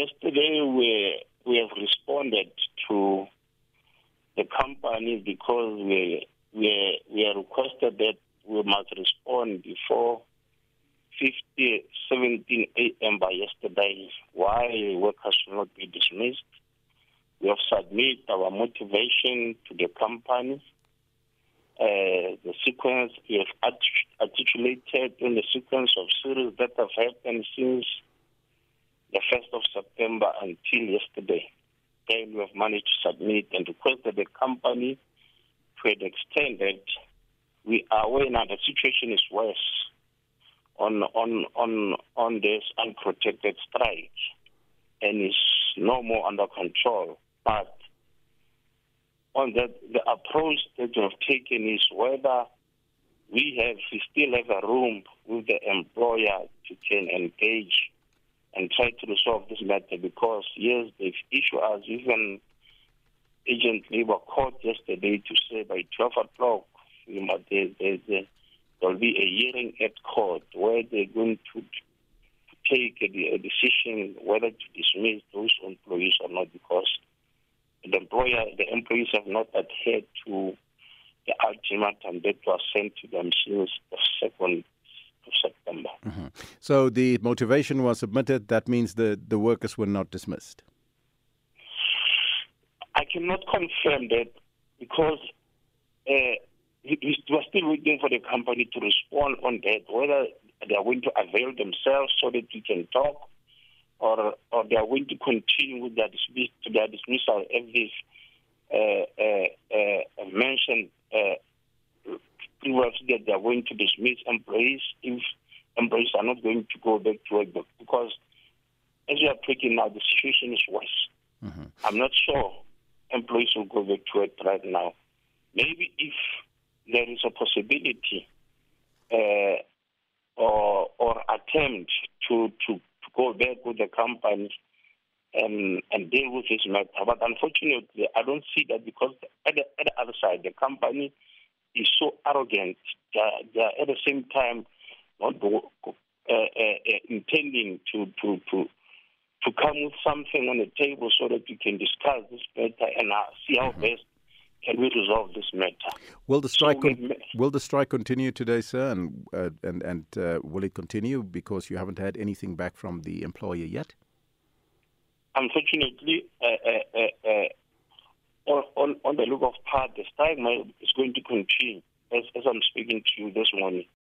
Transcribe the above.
yesterday we we have responded to the company because we we we are requested that we must respond before 50, 17 a.m. by yesterday. Why workers should not be dismissed? We have submitted our motivation to the company. Uh, the sequence we have articulated in the sequence of series that have happened since the 1st of September until yesterday. Then we have managed to submit and requested the company to the extent that we are aware now the situation is worse on on on on this unprotected strike and is no more under control. But on that the approach that we have taken is whether we have we still have a room with the employer to can engage and try to resolve this matter because yes they've issued us even agent labor court yesterday to say by twelve o'clock we must there, there, there, there'll be a hearing at court where they're going to take a, a decision whether to dismiss those employees or not because the employer the employees have not adhered to the ultimatum that was sent to them since the second of September. Mm-hmm. So the motivation was submitted. That means the, the workers were not dismissed. I cannot confirm that because uh, we are still waiting for the company to respond on that, whether they are going to avail themselves so that we can talk, or or they are going to continue with their, dismiss, their dismissal as this uh, uh, uh, mentioned that they are going to dismiss employees if employees are not going to go back to work because as we are talking now, the situation is worse. Mm-hmm. I'm not sure employees will go back to work right now. Maybe if there is a possibility uh, or, or attempt to, to, to go back with the company and, and deal with this matter. But unfortunately, I don't see that because at the, at the other side, the company is so arrogant. They're, they're at the same time not uh, uh, uh, intending to, to, to, to come with something on the table so that we can discuss this matter and uh, see how mm-hmm. best can we resolve this matter. Will the strike so con- will the strike continue today, sir? And uh, and and uh, will it continue because you haven't had anything back from the employer yet? Unfortunately, on, on, on the look of part, the strike is going to continue as, as I'm speaking to you this morning.